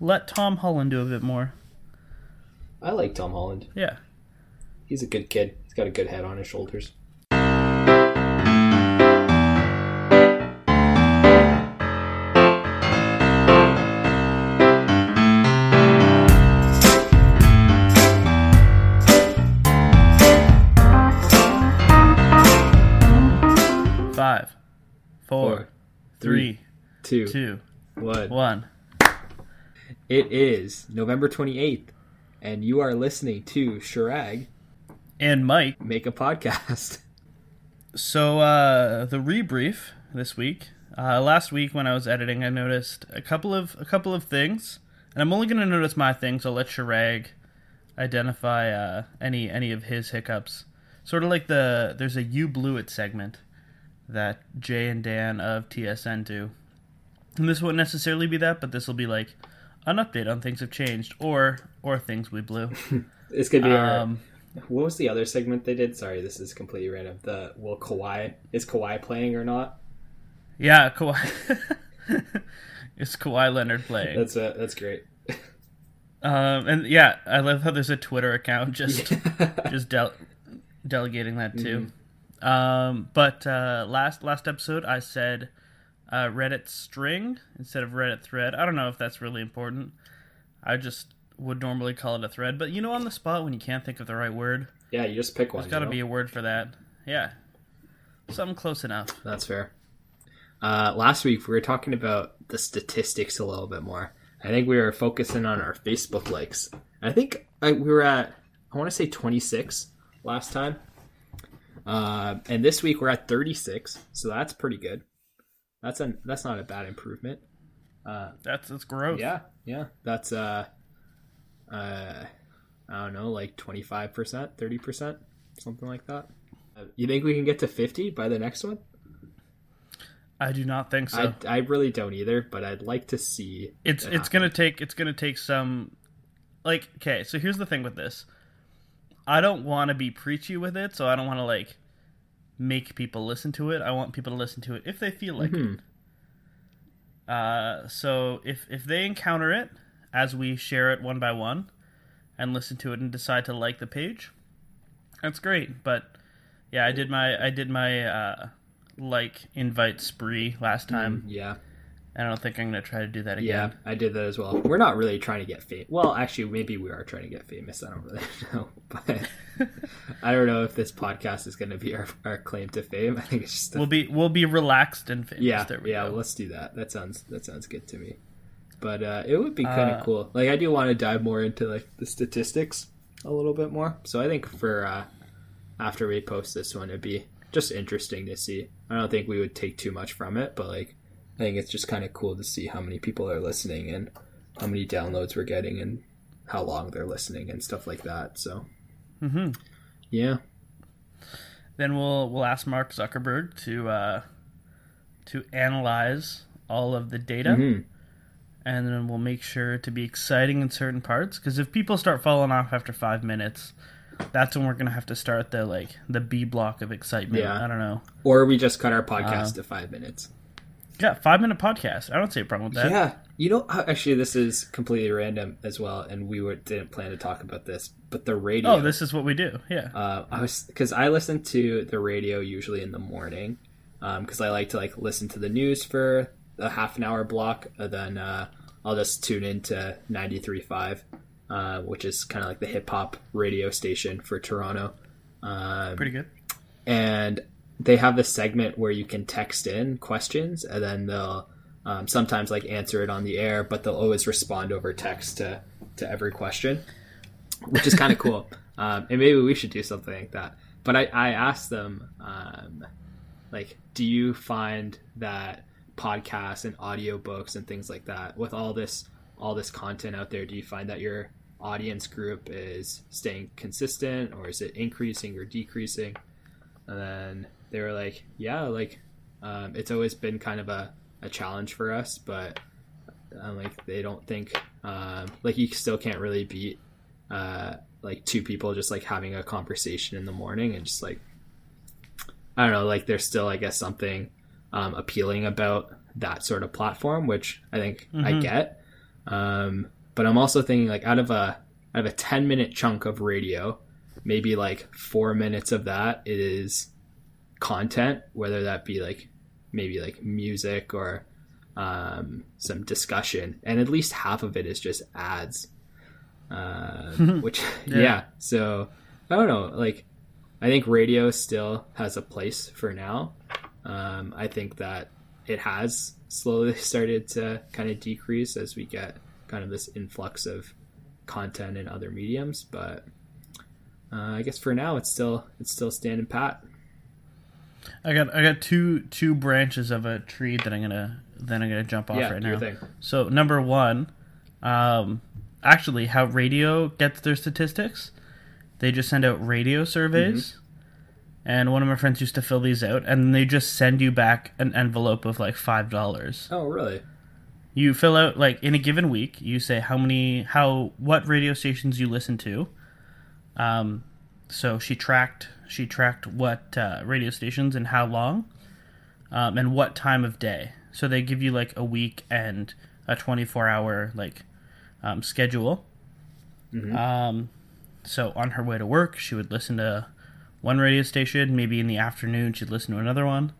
let Tom Holland do a bit more. I like Tom Holland. Yeah. He's a good kid. He's got a good head on his shoulders. Five, four, three, two, two, one. one. It is November 28th, and you are listening to Chirag And Mike. make a podcast. So uh, the rebrief this week. Uh, last week when I was editing, I noticed a couple of a couple of things, and I'm only going to notice my things. I'll let Chirag identify uh, any any of his hiccups. Sort of like the there's a "You Blew It" segment that Jay and Dan of TSN do, and this won't necessarily be that, but this will be like an update on things have changed or or things we blew. It's gonna be our. Um, What was the other segment they did? Sorry, this is completely random. The will Kawhi is Kawhi playing or not? yeah, Kawhi. it's Kawhi Leonard playing. That's uh, that's great. Um, and yeah, I love how there's a Twitter account just just del- delegating that too. Um, but uh, last last episode, I said uh, Reddit string instead of Reddit thread. I don't know if that's really important. I just would normally call it a thread, but you know, on the spot when you can't think of the right word, yeah, you just pick one. there's got to you know? be a word for that. Yeah, something close enough. That's fair. Uh, last week we were talking about the statistics a little bit more. I think we were focusing on our Facebook likes. I think I, we were at I want to say 26 last time, uh, and this week we're at 36. So that's pretty good. That's a that's not a bad improvement. Uh, That's that's gross. yeah, yeah, that's uh, uh, I don't know, like 25 percent, 30 percent, something like that. You think we can get to 50 by the next one? I do not think so. I, I really don't either, but I'd like to see. it's it's happen. gonna take it's gonna take some like okay so here's the thing with this i don't want to be preachy with it so i don't want to like make people listen to it. I want people to listen to it if they feel like Mhm. it uh, so if if they encounter it as we share it one by one and listen to it and decide to like the page that's great. But yeah i did my i did my uh like invite spree last time. Yeah, i don't think i'm gonna try to do that again. yeah, I did that as well. We're not really trying to get famous. Well, actually, maybe we are trying to get famous. I don't really know, but I don't know if this podcast is going to be our, our claim to fame. I think it's just a, We'll be we'll be relaxed and famous. yeah, there we yeah. go. Let's do that. That sounds that sounds good to me. But uh, it would be kind of Uh, cool. Like I do want to dive more into like the statistics a little bit more. So I think for uh, after we post this one, it'd be just interesting to see. I don't think we would take too much from it, but like I think it's just kind of cool to see how many people are listening and how many downloads we're getting and how long they're listening and stuff like that. So hmm yeah, Then we'll we'll ask Mark Zuckerberg to uh, to analyze all of the data, Mhm. and then we'll make sure to be exciting in certain parts. Because if people start falling off after five minutes, that's when we're gonna have to start the like the B block of excitement. Yeah. I don't know. or we just cut our podcast Uh, to five minutes. Yeah, five minute podcast. I don't see a problem with that. Yeah, you know, actually, this is completely random as well, and we were, didn't plan to talk about this, but the radio. Oh, this is what we do. Yeah. Uh, I was because I listen to the radio usually in the morning, because I like to like listen to the news for a half an hour block, and then uh, I'll just tune into 93.5, uh, which is kind of like the hip hop radio station for Toronto. Um, Pretty good. and they have this segment where you can text in questions and then they'll um, sometimes like answer it on the air but they'll always respond over text to, to every question which is kind of cool. Um, and maybe we should do something like that. But i, I asked them um, like do you find that podcasts and audiobooks and things like that with all this all this content out there do you find that your audience group is staying consistent or is it increasing or decreasing? And then they were like, yeah, like um, it's always been kind of a, a challenge for us, but uh, like they don't think um, like you still can't really beat uh, like two people just like having a conversation in the morning and just like I don't know, like there's still I guess something um, appealing about that sort of platform, which I think I Mhm. get. Um, but I'm also thinking like out of a out of a 10 minute chunk of radio, maybe like four minutes of that is content, whether that be like maybe like music or um, some discussion, and at least half of it is just ads. Uh, which yeah. yeah, so I don't know. Like, I think radio still has a place for now. Um, I think that it has slowly started to kind of decrease as we get kind of this influx of content in other mediums, but uh, I guess for now it's still it's still standing pat. I got I got two two branches of a tree that I'm gonna then I'm gonna jump off Yeah, right now. thing. So number one, um, actually, how radio gets their statistics, they just send out radio surveys, Mm-hmm. and one of my friends used to fill these out, and they just send you back an envelope of like five dollars. Oh, really? You fill out like in a given week, you say how many, how what radio stations you listen to. Um, so she tracked she tracked what uh, radio stations and how long, um, and what time of day. So they give you like a week and a twenty four hour like um, schedule. Um, so on her way to work, she would listen to one radio station. Maybe in the afternoon, she'd listen to another one.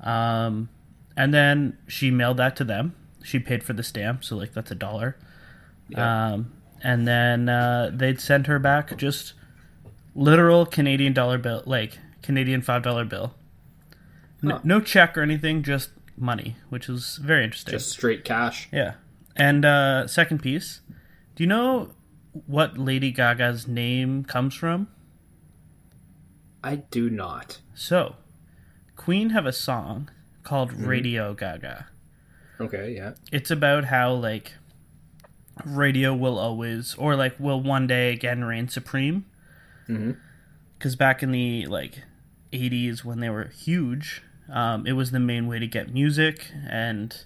Um, and then she mailed that to them. She paid for the stamp, so like that's a dollar. Yeah. Um, and then uh, they'd send her back just literal Canadian dollar bill, like Canadian five dollar bill. N- Huh. No check or anything, just money, which is very interesting. Just straight cash. Yeah. And uh, second piece, do you know what Lady Gaga's name comes from? I do not. So, Queen have a song called Mm-hmm. Radio Gaga. Okay, yeah. It's about how like radio will always or like will one day again reign supreme. Because back in the like 80s when they were huge, um, it was the main way to get music. And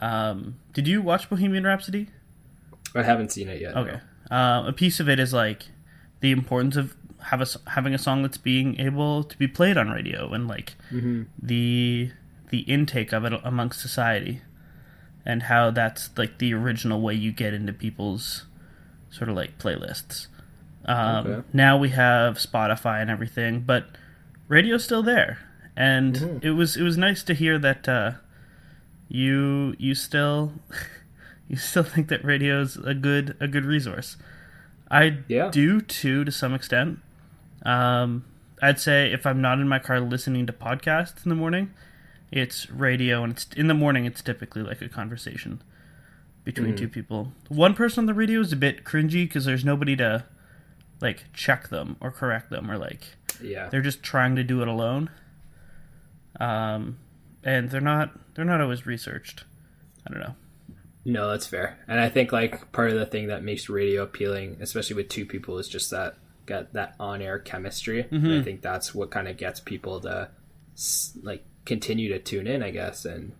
um, did you watch Bohemian Rhapsody? I haven't seen it yet. no. Okay. Uh, a piece of it is like the importance of have a, having a song that's being able to be played on radio and like Mhm. the the intake of it amongst society and how that's like the original way you get into people's sort of like playlists. Um, Okay. Now we have Spotify and everything, but radio's still there, and Mhm. it was it was nice to hear that uh, you you still you still think that radio's a good a good resource. I Yeah. do too to some extent. Um, I'd say if I'm not in my car listening to podcasts in the morning, it's radio, and it's in the morning. It's typically like a conversation between two people. One person on the radio is a bit cringy because there's nobody to like check them or correct them or like Yeah. they're just trying to do it alone. Um, and they're not they're not always researched. I don't know. No, that's fair. And I think like part of the thing that makes radio appealing, especially with two people, is just that got that on-air chemistry. And I think that's what kind of gets people to like continue to tune in, I guess, and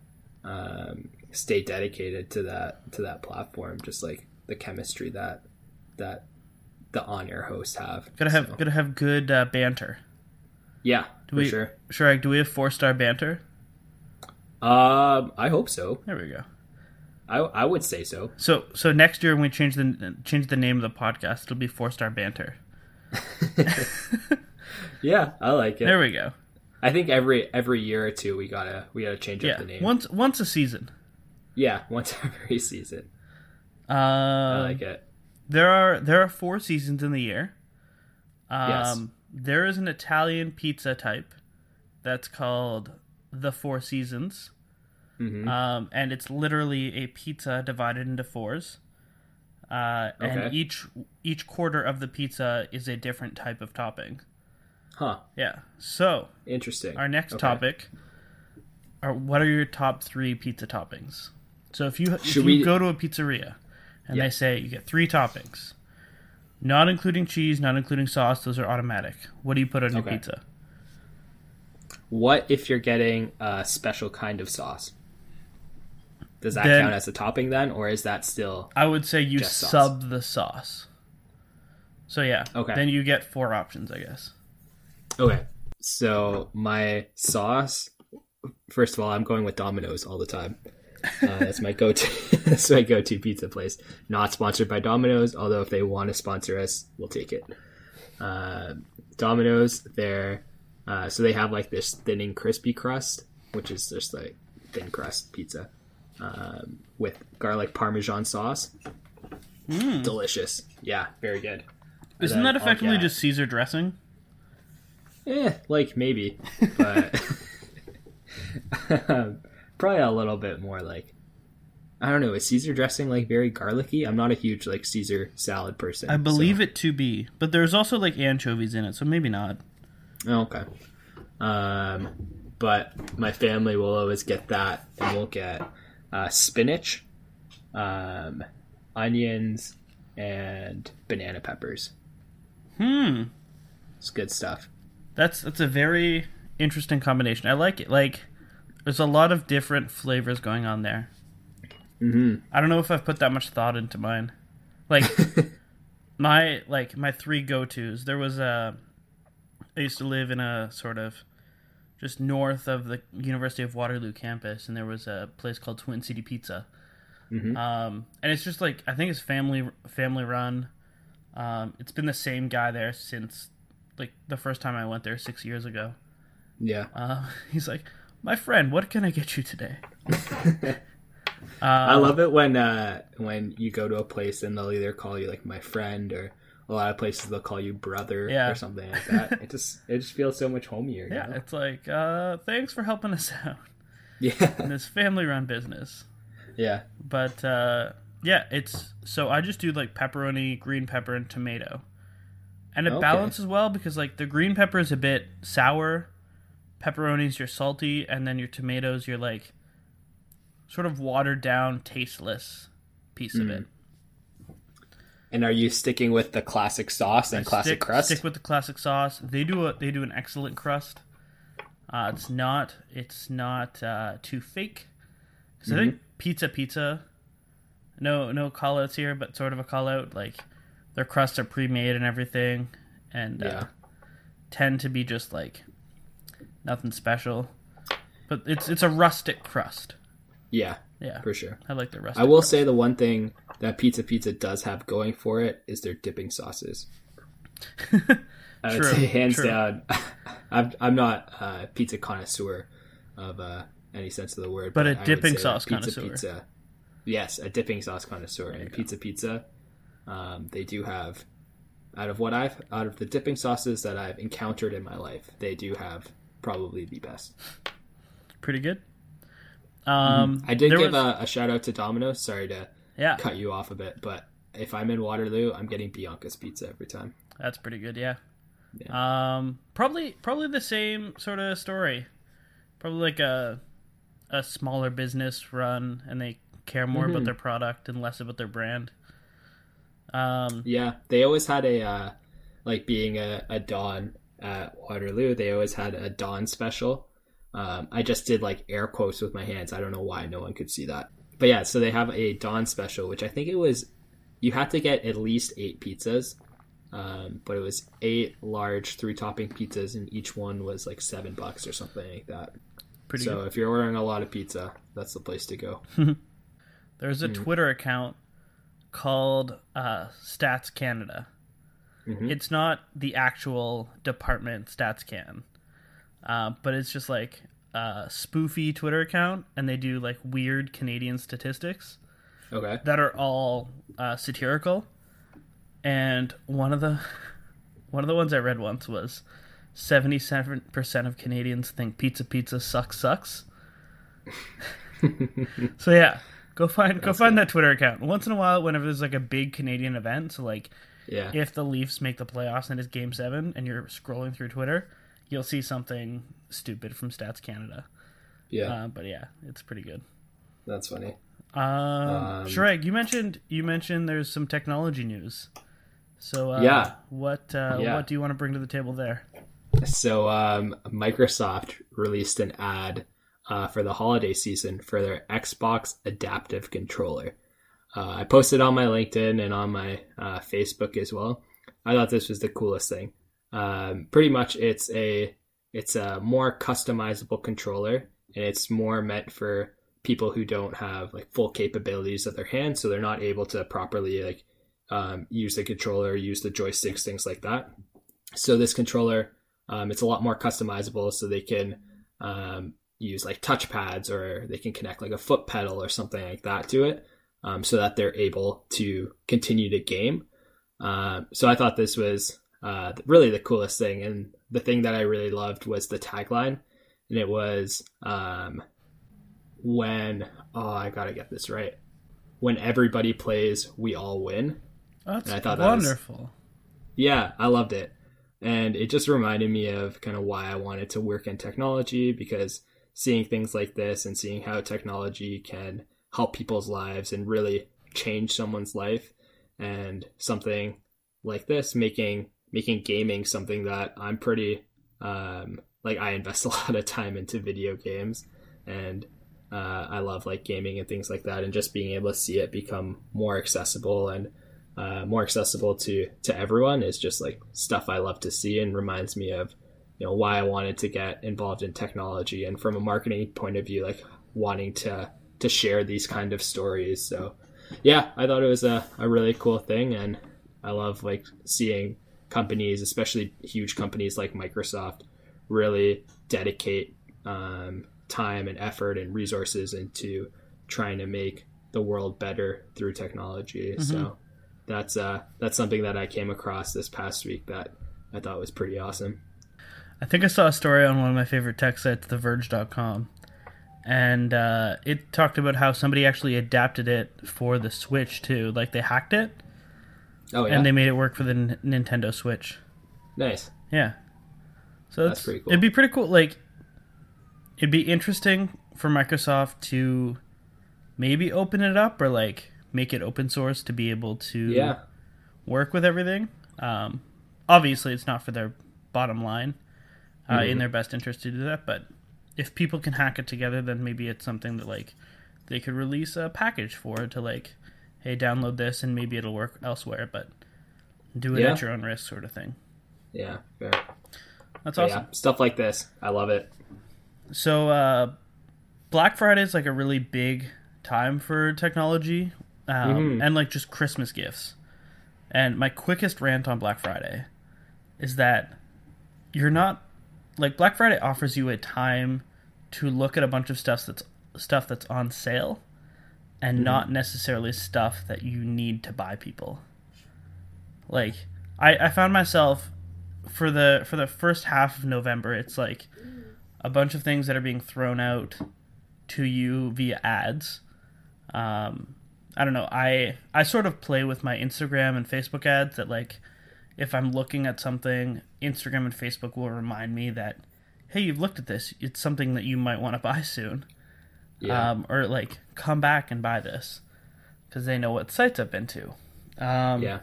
um, stay dedicated to that to that platform. Just like the chemistry that that the on-air hosts have. Gotta have So, gotta have good uh, banter. yeah, for we- sure. Shrek, do we have four star banter? Um, I hope so. There we go. I I would say so. So so next year when we change the change the name of the podcast, it'll be four star banter. Yeah, I like it. There we go. I think every every year or two we gotta we gotta change Yeah, up the name. once once a season. Yeah, once every season. Um, I like it. There are there are four seasons in the year. Um, Yes. There is an Italian pizza type that's called the Four Seasons, Mhm. um, and it's literally a pizza divided into fours. Uh, and each each quarter of the pizza is a different type of topping. Huh. Yeah. So Interesting. Our next Okay. topic are what are your top three pizza toppings? So if you if Should you we- go to a pizzeria and Yeah. they say you get three toppings, not including cheese, not including sauce, those are automatic. What do you put on your Okay. pizza? What if you're getting a special kind of sauce? Does that Then- count as a topping then, or is that still I would say you Just sauce. sub the sauce. So yeah, Okay. then you get four options, I guess. okay? So my sauce, first of all, I'm going with Domino's all the time. Uh, that's my go-to. that's my go-to pizza place. Not sponsored by Domino's, although if they want to sponsor us, we'll take it. Uh, Domino's, they're uh, so they have like this thinning crispy crust, which is just like thin crust pizza um, with garlic parmesan sauce. Delicious. Yeah, very good. Isn't that effectively just Caesar dressing? Eh, like maybe, but probably a little bit more like I don't know. Is Caesar dressing like very garlicky? I'm not a huge like Caesar salad person. I believe it to be, but there's also like anchovies in it, so maybe not. Oh, okay. Um, but my family will always get that, and we'll get uh, spinach, um, onions, and banana peppers. Hmm. It's good stuff. That's that's a very interesting combination. I like it. Like, there's a lot of different flavors going on there. hmm I don't know if I've put that much thought into mine. Like my like my three go tos. There was a. I used to live in a sort of just north of the University of Waterloo campus, and there was a place called Twin City Pizza. Mhm. Um, and it's just like I think it's family family run. Um, it's been the same guy there since like the first time I went there six years ago. Yeah. Uh, he's like, my friend, what can I get you today? Uh, I love it when uh, when you go to a place and they'll either call you like my friend or a lot of places they'll call you brother Yeah. or something like that. it just it just feels so much homier. You Yeah, know? it's like, uh, thanks for helping us out in yeah, this family-run business. yeah. But uh, yeah, it's so I just do like pepperoni, green pepper, and tomato, and it Okay. balances well because like the green pepper is a bit sour, pepperonis you're salty, and then your tomatoes you're like sort of watered down, tasteless piece of Mm. it. And are you sticking with the classic sauce and classic stick, crust? Stick with the classic sauce. They do a they do an excellent crust. Uh, it's not it's not uh, too fake. Because I think Mm-hmm. pizza pizza, no no call outs here, but sort of a call out. Like their crusts are pre made and everything, and uh, tend to be just like nothing special. But it's it's a rustic crust. yeah, Yeah, for sure. I like the rustic. I will crust. say the one thing that Pizza Pizza does have going for it is their dipping sauces. I would True, say hands true. down. I'm I'm not a pizza connoisseur of uh, any sense of the word, But a I dipping sauce pizza connoisseur. Pizza, yes, a dipping sauce connoisseur. And Pizza Pizza, um, they do have out of what I've out of the dipping sauces that I've encountered in my life, they do have probably the best. pretty good. Um, Mm-hmm. I did give was- a, a shout out to Domino's. Sorry to yeah. cut you off a bit, but if I'm in Waterloo, I'm getting Bianca's pizza every time. That's pretty good, yeah. Um, probably probably the same sort of story. Probably like a a smaller business run, and they care more Mm-hmm. about their product and less about their brand. Um, Yeah, they always had a uh, like being a, a Don at Waterloo. They always had a Don special. Um, I just did like air quotes with my hands. I don't know why no one could see that. But yeah, so they have a Don special, which I think it was you had to get at least eight pizzas. Um, but it was eight large three topping pizzas, and each one was like seven bucks or something like that. pretty so good. if you're ordering a lot of pizza, that's the place to go. There's a Hmm. Twitter account called uh, Stats Canada. Mhm. It's not the actual department Stats Can, uh, but it's just like a spoofy Twitter account, and they do like weird Canadian statistics. Okay. that are all uh, satirical. And one of the one of the ones I read once was seventy seven percent of Canadians think pizza pizza sucks sucks. so yeah, go find go find that Twitter account. Once in a while, whenever there's like a big Canadian event, so like Yeah. if the Leafs make the playoffs and it's Game Seven, and you're scrolling through Twitter, you'll see something stupid from Stats Canada. Yeah. Uh, but yeah, it's pretty good. That's funny. Um, Um, Shrek, you mentioned you mentioned there's some technology news. So uh, Yeah. what uh, Yeah. what do you want to bring to the table there? So um, Microsoft released an ad uh, for the holiday season for their Xbox Adaptive Controller. Uh, I posted on my LinkedIn and on my uh, Facebook as well. I thought this was the coolest thing. Um, pretty much, it's a it's a more customizable controller, and it's more meant for people who don't have like full capabilities of their hands, so they're not able to properly like um, use the controller, use the joysticks, things like that. So this controller, um, it's a lot more customizable, so they can um, use like touch pads or they can connect like a foot pedal or something like that to it, um, so that they're able to continue to game. Uh, so I thought this was uh, really the coolest thing, and the thing that I really loved was the tagline, and it was um, when oh I gotta get this right. When everybody plays, we all win. That's And I thought that was- wonderful. Yeah, I loved it. And it just reminded me of kind of why I wanted to work in technology because seeing things like this and seeing how technology can help people's lives and really change someone's life. And something like this making making gaming something that I'm pretty um like I invest a lot of time into video games. And uh, I love like gaming and things like that and just being able to see it become more accessible and uh, more accessible to to everyone is just like stuff I love to see and reminds me of you know why I wanted to get involved in technology and from a marketing point of view like wanting to to share these kind of stories. So yeah I thought it was a, a really cool thing and I love like seeing companies especially huge companies like Microsoft really dedicate um, time and effort and resources into trying to make the world better through technology. So that's uh that's something that I came across this past week that I thought was pretty awesome. I think I saw a story on one of my favorite tech sites, TheVerge.com, and uh, it talked about how somebody actually adapted it for the Switch too. Like they hacked it Oh yeah, and they made it work for the N- Nintendo Switch. nice. Yeah. So That's pretty cool. It'd be pretty cool. Like, it'd be interesting for Microsoft to maybe open it up or like make it open source to be able to Yeah, work with everything. Um, obviously, it's not for their bottom line uh, Mm-hmm. in their best interest to do that. But if people can hack it together, then maybe it's something that like they could release a package for to like, hey, download this and maybe it'll work elsewhere, but do it Yeah. at your own risk, sort of thing. yeah, fair. That's But awesome. Yeah, stuff like this, I love it. So uh, Black Friday is like a really big time for technology um, Mhm. and like just Christmas gifts. And my quickest rant on Black Friday is that you're not like Black Friday offers you a time to look at a bunch of stuff that's stuff that's on sale and not necessarily stuff that you need to buy people. Like I, I found myself for the for the first half of November, it's like a bunch of things that are being thrown out to you via ads. Um, I don't know. I I sort of play with my Instagram and Facebook ads that like if I'm looking at something, Instagram and Facebook will remind me that hey, you've looked at this. It's something that you might want to buy soon. Yeah, Um, or like come back and buy this because they know what sites I've been to. Um, yeah,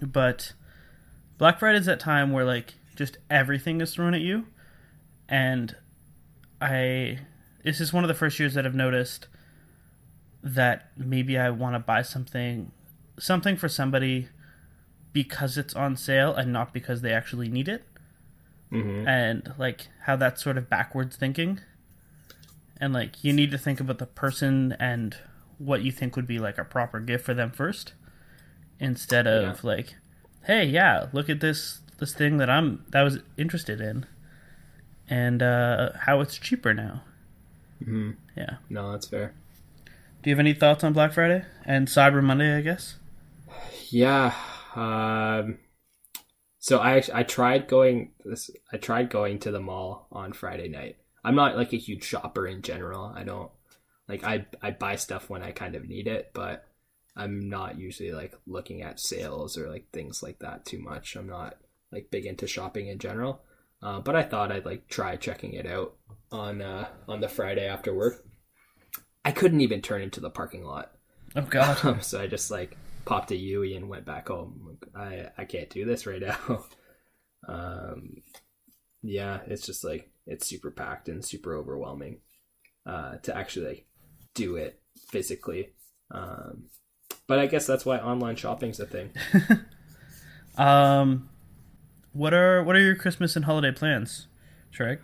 but Black Friday is that time where like just everything is thrown at you, and I this is one of the first years that I've noticed that maybe I want to buy something something for somebody because it's on sale and not because they actually need it hmm and like how that's sort of backwards thinking and like you need to think about the person and what you think would be like a proper gift for them first instead of Yeah. like hey yeah look at this this thing that i'm that I was interested in and uh how it's cheaper now hmm yeah no, that's fair. do you have any thoughts on black friday and cyber monday i guess Yeah. Um, so I I tried going this. I tried going to the mall on Friday night. I'm not like a huge shopper in general. I don't like I I buy stuff when I kind of need it, but I'm not usually like looking at sales or like things like that too much. I'm not like big into shopping in general. Uh, but I thought I'd like try checking it out on uh, on the Friday after work. I couldn't even turn into the parking lot. oh god Um, so I just like popped a Yui and went back home. I I can't do this right now. um, yeah, it's just like it's super packed and super overwhelming uh, to actually like do it physically. Um, but I guess that's why online shopping's a thing. um what are what are your christmas and holiday plans shrek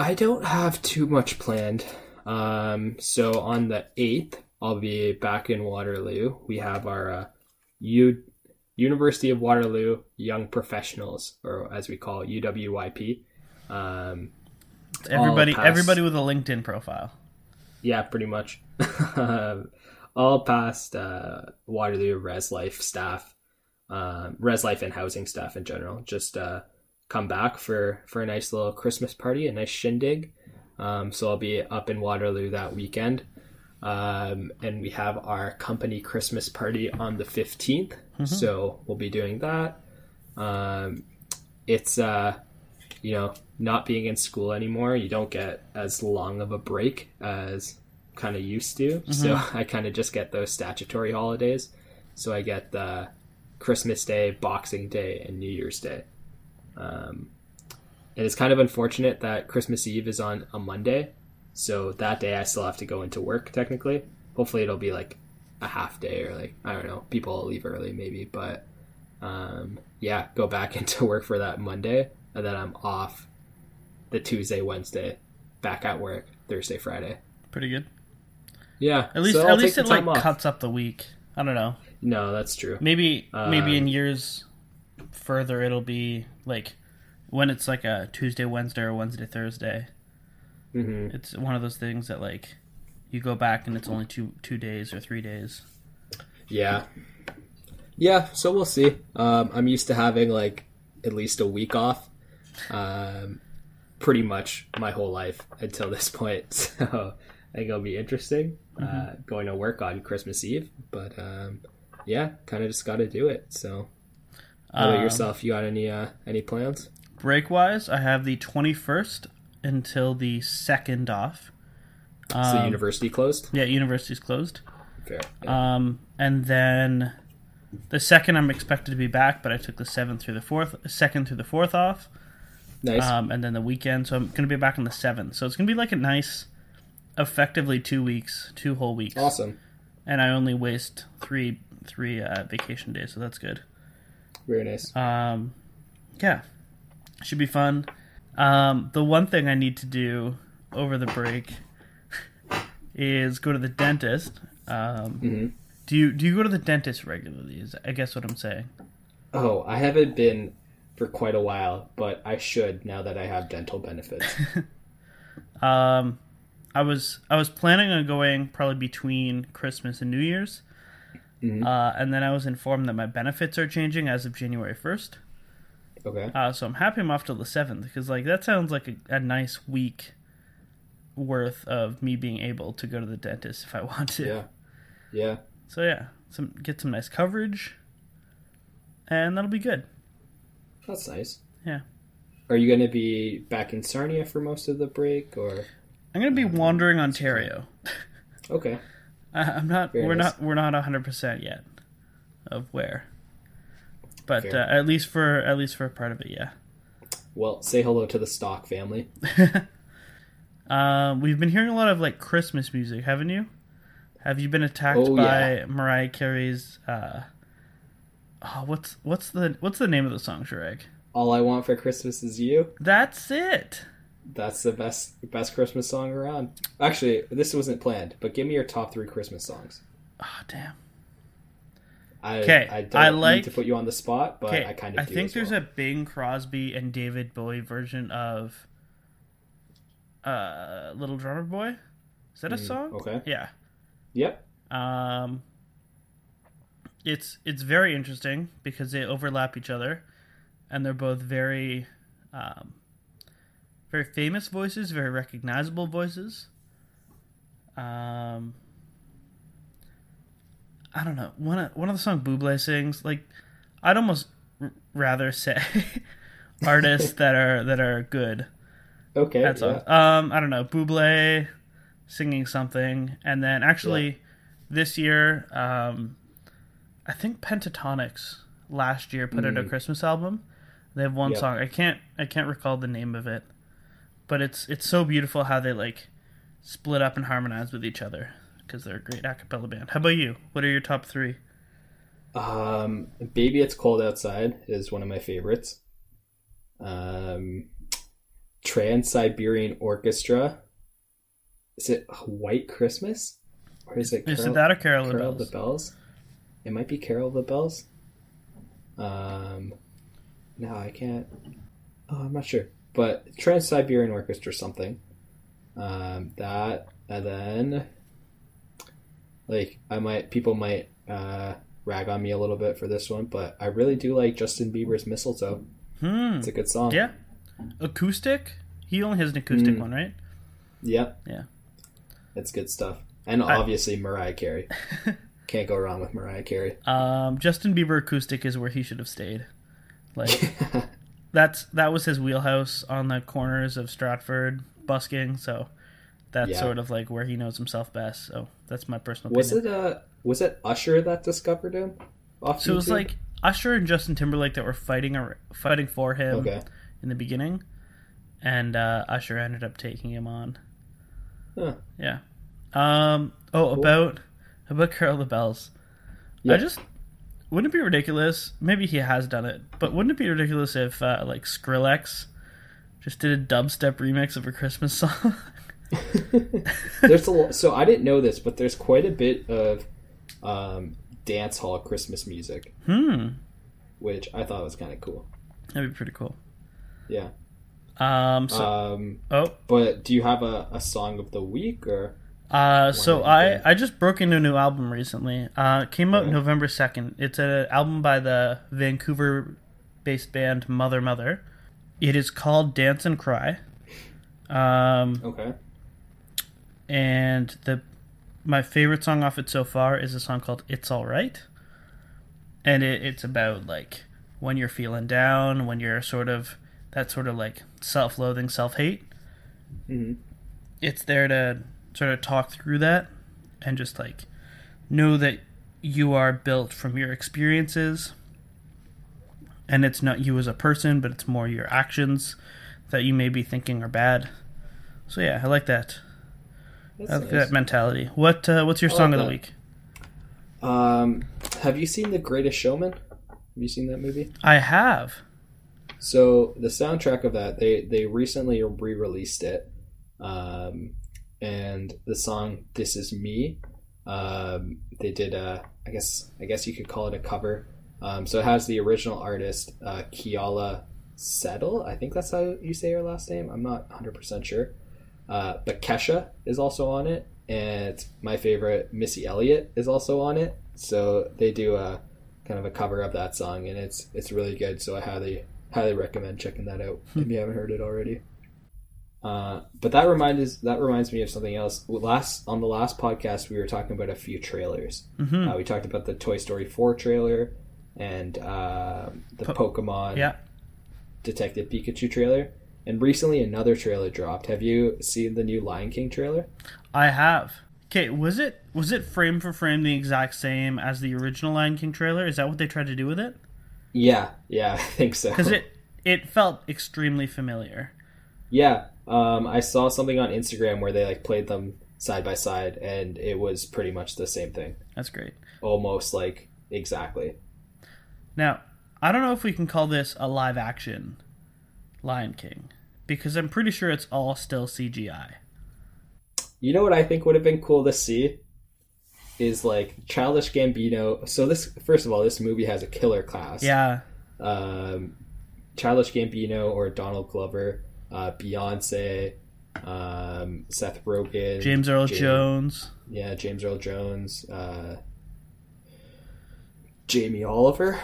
I don't have too much planned. Um, so on the eighth, I'll be back in Waterloo. We have our uh, U- University of Waterloo Young Professionals, or as we call it, UWYP. Um, Everybody, past- everybody with a LinkedIn profile. yeah, pretty much. All past uh, Waterloo Res Life staff, um, Res Life and housing staff in general, just uh, come back for for a nice little Christmas party, a nice shindig. Um, so I'll be up in Waterloo that weekend, um, and we have our company Christmas party on the 15th So we'll be doing that. Um, it's uh, you know not being in school anymore. You don't get as long of a break as kind of used to. So I kind of just get those statutory holidays. So I get the Christmas Day, Boxing Day, and New Year's Day. Um, and it's kind of unfortunate that Christmas Eve is on a Monday. So that day I still have to go into work technically. Hopefully it'll be like a half day or like, I don't know, people will leave early maybe. But um, yeah, go back into work for that Monday. And then I'm off the Tuesday, Wednesday, back at work Thursday, Friday. Pretty good. Yeah. At least, so at least it like off. cuts up the week. I don't know. No, that's true. Maybe, maybe in Um, years further, it'll be like when it's like a Tuesday, Wednesday, or Wednesday, Thursday. Hmm It's one of those things that like you go back and it's only two two days or three days. Yeah. Yeah, so we'll see. Um, I'm used to having like at least a week off, um, pretty much my whole life until this point. So I think it'll be interesting uh, going to work on Christmas Eve. But um, yeah, kind of just got to do it. So how about Um, yourself? You got any uh, any plans? Break wise, I have the twenty first until the second off. Um, university closed? Yeah, university's closed. Fair. Yeah. Um, and then the second, I'm expected to be back, but I took the seventh through the fourth, second through the fourth off. nice. Um, and then the weekend, so I'm going to be back on the seventh. So it's going to be like a nice, effectively two weeks, two whole weeks, awesome. and I only waste three three uh, vacation days, so that's good. Very nice. Um, yeah, should be fun. Um, the one thing I need to do over the break is go to the dentist. Um, hmm Do you do you go to the dentist regularly? Is I guess what I'm saying. Oh, I haven't been for quite a while, but I should now that I have dental benefits. Um, I was I was planning on going probably between Christmas and New Year's, Mhm. uh, and then I was informed that my benefits are changing as of January first. Okay. Uh, so I'm happy I'm off till the seventh because like that sounds like a, a nice week worth of me being able to go to the dentist if I want to. Yeah. Yeah. So yeah, some get some nice coverage, and that'll be good. That's nice. Yeah. Are you going to be back in Sarnia for most of the break or I'm gonna be wandering Ontario. Okay. I, I'm not. Very we're nice. not. We're not 100 percent yet of where. But uh, at least for at least for a part of it, yeah. Well, say hello to the stock family. Um, we've been hearing a lot of like Christmas music, haven't you? Have you been attacked Oh, by yeah. Mariah Carey's? Uh, oh, what's what's the what's the name of the song, Shrek? All I want for Christmas is you. That's it. That's the best best Christmas song around. Actually, this wasn't planned, but give me your top 3 Christmas songs. Oh damn. I 'Kay, I don't I like- need to put you on the spot, but Okay, I kind of I think there's well. a Bing Crosby and David Bowie version of uh, "Little Drummer Boy." Is that a Mm, song? okay. Yeah. Yep. Um, it's it's very interesting because they overlap each other, and they're both very, um, very famous voices, very recognizable voices. Um, I don't know one of one of the song Buble sings like I'd almost r- rather say artists that are that are good Okay. that's yeah. all. Um, I don't know, Buble singing something, and then actually this year, um, I think Pentatonix last year put out a Mm. Christmas album. They have one Yep. song. I can't I can't recall the name of it, but it's it's so beautiful how they like split up and harmonize with each other because they're a great a cappella band. How about you? What are your top three? Um, Baby It's Cold Outside is one of my favorites. Um, Trans Siberian Orchestra, is it White Christmas or is it Is Carol, it that or Carol, of the Carol Bells? the Bells? It might be Carol of the Bells. Um, no, I can't. Oh, I'm not sure. But Trans Siberian Orchestra something. Um, that and then like I might people might uh, rag on me a little bit for this one, but I really do like Justin Bieber's Mistletoe. Hmm. It's a good song. Yeah. Acoustic? He only has an acoustic Mm. one, right? Yep. Yeah. It's good stuff. And I- obviously Mariah Carey. Can't go wrong with Mariah Carey. Um, Justin Bieber acoustic is where he should have stayed. Like that's that was his wheelhouse on the corners of Stratford busking, so that's Yeah. sort of like where he knows himself best. So that's my personal was opinion. it uh was it Usher that discovered him? Off so it was like Usher and Justin Timberlake that were fighting ar- fighting for him Okay. in the beginning, and uh, Usher ended up taking him on. Huh. Yeah. Um. Oh, about about Carol the Bells. Yeah. I just wouldn't it be ridiculous? Maybe he has done it, but wouldn't it be ridiculous if uh, like Skrillex just did a dubstep remix of a Christmas song? there's a lot, so I didn't know this, but there's quite a bit of um, dance hall Christmas music, hmm. which I thought was kind of cool. That'd be pretty cool. Yeah. Um. So. Um, oh. but do you have a, a song of the week or? Uh, so I, think? I just broke into a new album recently. Uh, it came out Okay. November second. It's an album by the Vancouver-based band Mother Mother. It is called Dance and Cry. Um, Okay. And the my favorite song off it so far is a song called "It's All Right," and it, it's about like when you're feeling down, when you're sort of that sort of like self-loathing, self-hate. hmm it's there to sort of talk through that and just like know that you are built from your experiences. And it's not you as a person but it's more your actions that you may be thinking are bad. So yeah i like that That's I nice. that mentality what uh, what's your I song like of the that. week Um, have you seen The Greatest Showman? Have you seen that movie? i have So the soundtrack of that, they they recently re-released it, um, and the song "This Is Me," um, they did a, I guess I guess you could call it a cover. Um, so it has the original artist uh, Keala Settle. I think that's how you say her last name. I'm not 100 percent sure, uh, but Kesha is also on it, and my favorite Missy Elliott is also on it. So they do a kind of a cover of that song, and it's it's really good. So I highly highly recommend checking that out if you haven't heard it already. Uh, but that reminds that reminds me of something else. Last on the last podcast, we were talking about a few trailers. hmm Uh, we talked about the Toy Story four trailer and uh, the Po- Pokemon yeah Detective Pikachu trailer. And recently, another trailer dropped. Have you seen the new Lion King trailer? i have okay was it was it frame for frame the exact same as the original lion king trailer is that what they tried to do with it Yeah, yeah, I think so. because it it felt extremely familiar Yeah, um, I saw something on Instagram where they like played them side by side, and it was pretty much the same thing, that's great almost like exactly. Now, I don't know if we can call this a live action Lion King because I'm pretty sure it's all still CGI. You know what I think would have been cool to see is like Childish Gambino. So this, first of all, this movie has a killer cast. Yeah, Um, Childish Gambino or Donald Glover, uh, Beyonce, um, Seth Rogen, James Earl Jam- Jones. yeah, James Earl Jones, uh, Jamie Oliver.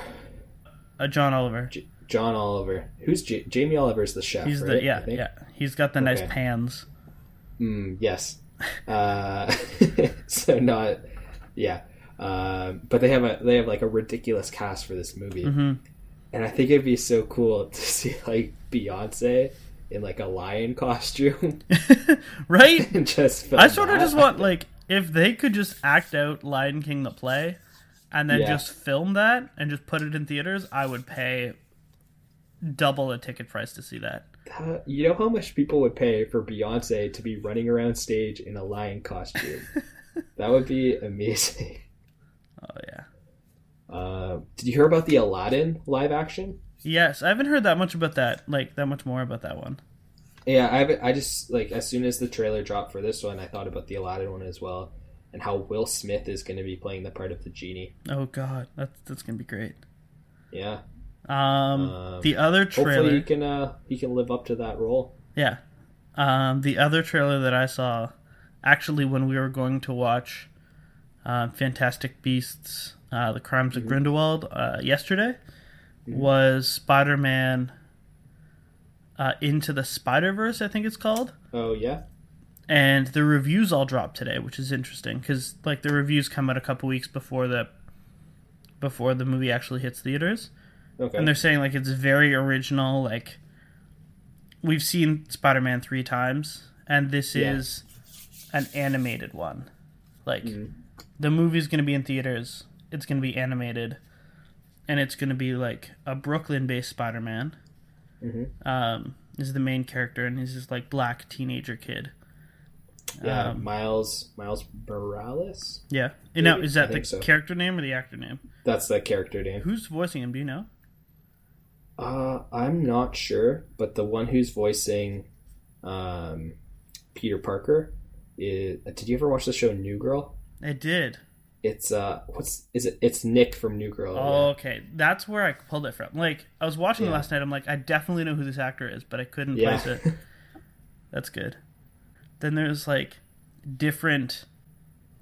Uh, John Oliver. J- John Oliver. Who's J- Jamie Oliver's the chef, He's right? the yeah yeah. He's got the nice Okay. pans. Mm, yes. Uh, so not yeah. Um, but they have a they have like a ridiculous cast for this movie, hmm and I think it'd be so cool to see like Beyonce in like a lion costume right? and just. I sort of just want like if they could just act out Lion King the play, and then Yeah. just film that and just put it in theaters. I would pay double the ticket price to see that. Uh, you know how much people would pay for Beyonce to be running around stage in a lion costume? that would be amazing. Oh yeah. Uh, did you hear about the Aladdin live action? Yes, I haven't heard that much about that. Like that much more about that one. Yeah, I have, I just like as soon as the trailer dropped for this one, I thought about the Aladdin one as well, and how Will Smith is going to be playing the part of the genie. Oh God, that's that's gonna be great. Yeah, Um, Um, the other hopefully trailer, he can uh he can live up to that role. yeah. Um, the other trailer that I saw, actually, when we were going to watch uh, Fantastic Beasts: uh, The Crimes of Grindelwald uh, yesterday, was Spider-Man uh, Into the Spider-Verse. I think it's called. Oh yeah, and the reviews all dropped today, which is interesting because like the reviews come out a couple weeks before the before the movie actually hits theaters, okay. and they're saying like it's very original. Like we've seen Spider-Man three times, and this Yeah. is an animated one. Like Mhm. the movie's going to be in theaters. It's going to be animated, and it's going to be like a Brooklyn-based Spider-Man. Mhm. Um, is the main character, and he's this like black teenager kid. Yeah, Um, Miles Miles Morales. Yeah. And now, is that the so. character name or the actor name? That's the character name. Who's voicing him? Do you know? Uh, I'm not sure, but the one who's voicing um, Peter Parker is. Did you ever watch the show New Girl? I did. It's uh, what's is it? It's Nick from New Girl. Oh, okay. That's where I pulled it from. Like, I was watching it Yeah. last night. I'm like, I definitely know who this actor is, but I couldn't yeah. place it. That's good. Then there's like different,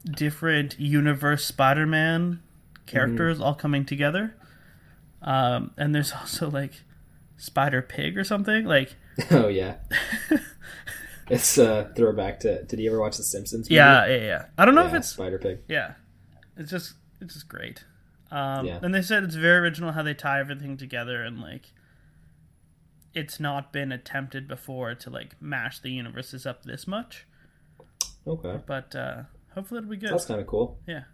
different universe Spider-Man characters all coming together. Um, and there's also like Spider Pig or something. Like, oh yeah. It's a throwback to. Did you ever watch The Simpsons? movie? yeah, yeah, yeah. I don't know if it's Spider Pig. Yeah, it's just it's just great. Um, Yeah. And they said it's very original how they tie everything together and like it's not been attempted before to like mash the universes up this much. Okay, But uh, hopefully it'll be good. that's kind of cool. Yeah.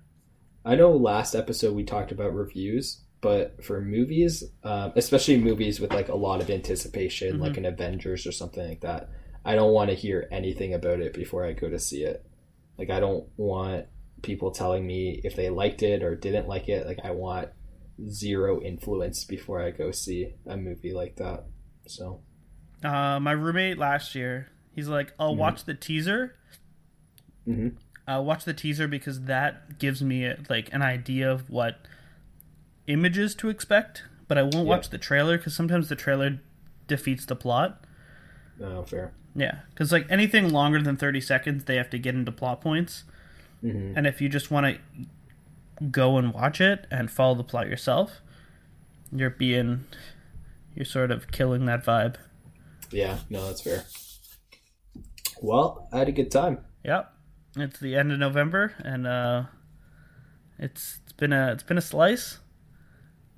I know last episode we talked about reviews, but for movies, um, especially movies with like a lot of anticipation, like Mm-hmm. an Avengers or something like that, I don't want to hear anything about it before I go to see it. Like I don't want people telling me if they liked it or didn't like it. Like I want zero influence before I go see a movie like that. So Uh, my roommate last year, he's like, "I'll watch the teaser. Mhm. I'll watch the teaser because that gives me like an idea of what images to expect, but I won't watch the trailer because sometimes the trailer defeats the plot." no fair. Yeah, because like anything longer than thirty seconds, they have to get into plot points, Mhm. and if you just want to go and watch it and follow the plot yourself, you're being, you're sort of killing that vibe. Yeah, no, that's fair. Well, I had a good time. Yep, it's the end of November, and uh, it's it's been a it's been a slice.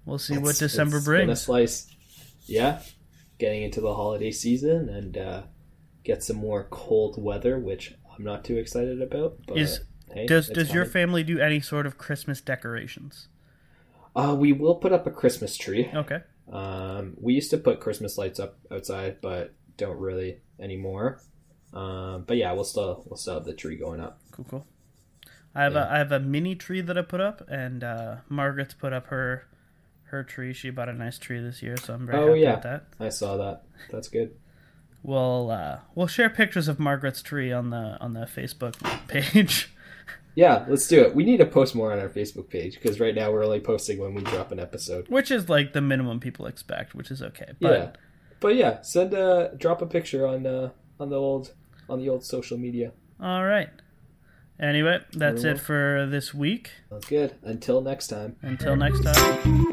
We'll see what December it's been a brings. slice. Yeah, getting into the holiday season and uh, get some more cold weather, which I'm not too excited about. But Is- hey, Does it's does your family do any sort of Christmas decorations? uh, we will put up a Christmas tree. Okay, Um, we used to put Christmas lights up outside, but don't really anymore. Um, but yeah, we'll still we'll still have the tree going up. cool, cool. I have Yeah. a I have a mini tree that I put up, and uh, Margaret's put up her her tree. She bought a nice tree this year, so I'm very Oh, happy yeah. with that. I saw that. That's good. We'll uh, we'll share pictures of Margaret's tree on the on the Facebook page. Yeah, let's do it. We need to post more on our Facebook page because right now we're only posting when we drop an episode. which is like the minimum people expect, which is okay. But yeah, but yeah, send a drop a picture on uh, on the old on the old social media. all right. Anyway, that's it for this week. Sounds good. Until next time. Until next time.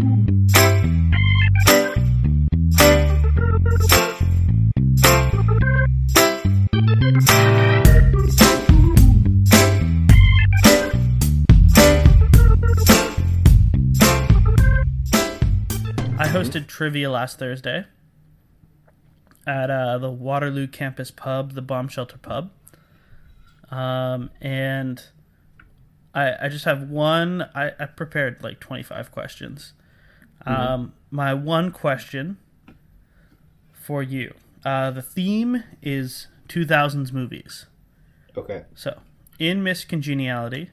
Trivia last Thursday at uh, the Waterloo campus pub, the Bomb Shelter Pub. Um, and I, I just have one. I, I prepared like 25 questions. Um, my one question for you uh, the theme is 2000s movies. Okay. So, in Miss Congeniality,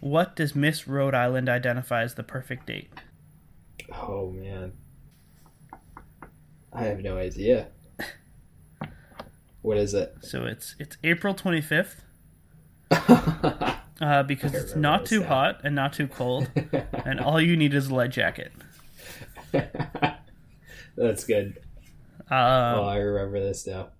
what does Miss Rhode Island identify as the perfect date? Oh man, I have no idea. What is it? So it's it's April 25th. uh, because it's not too now. hot and not too cold, and all you need is a lead jacket. That's good. Uh, oh, I remember this now.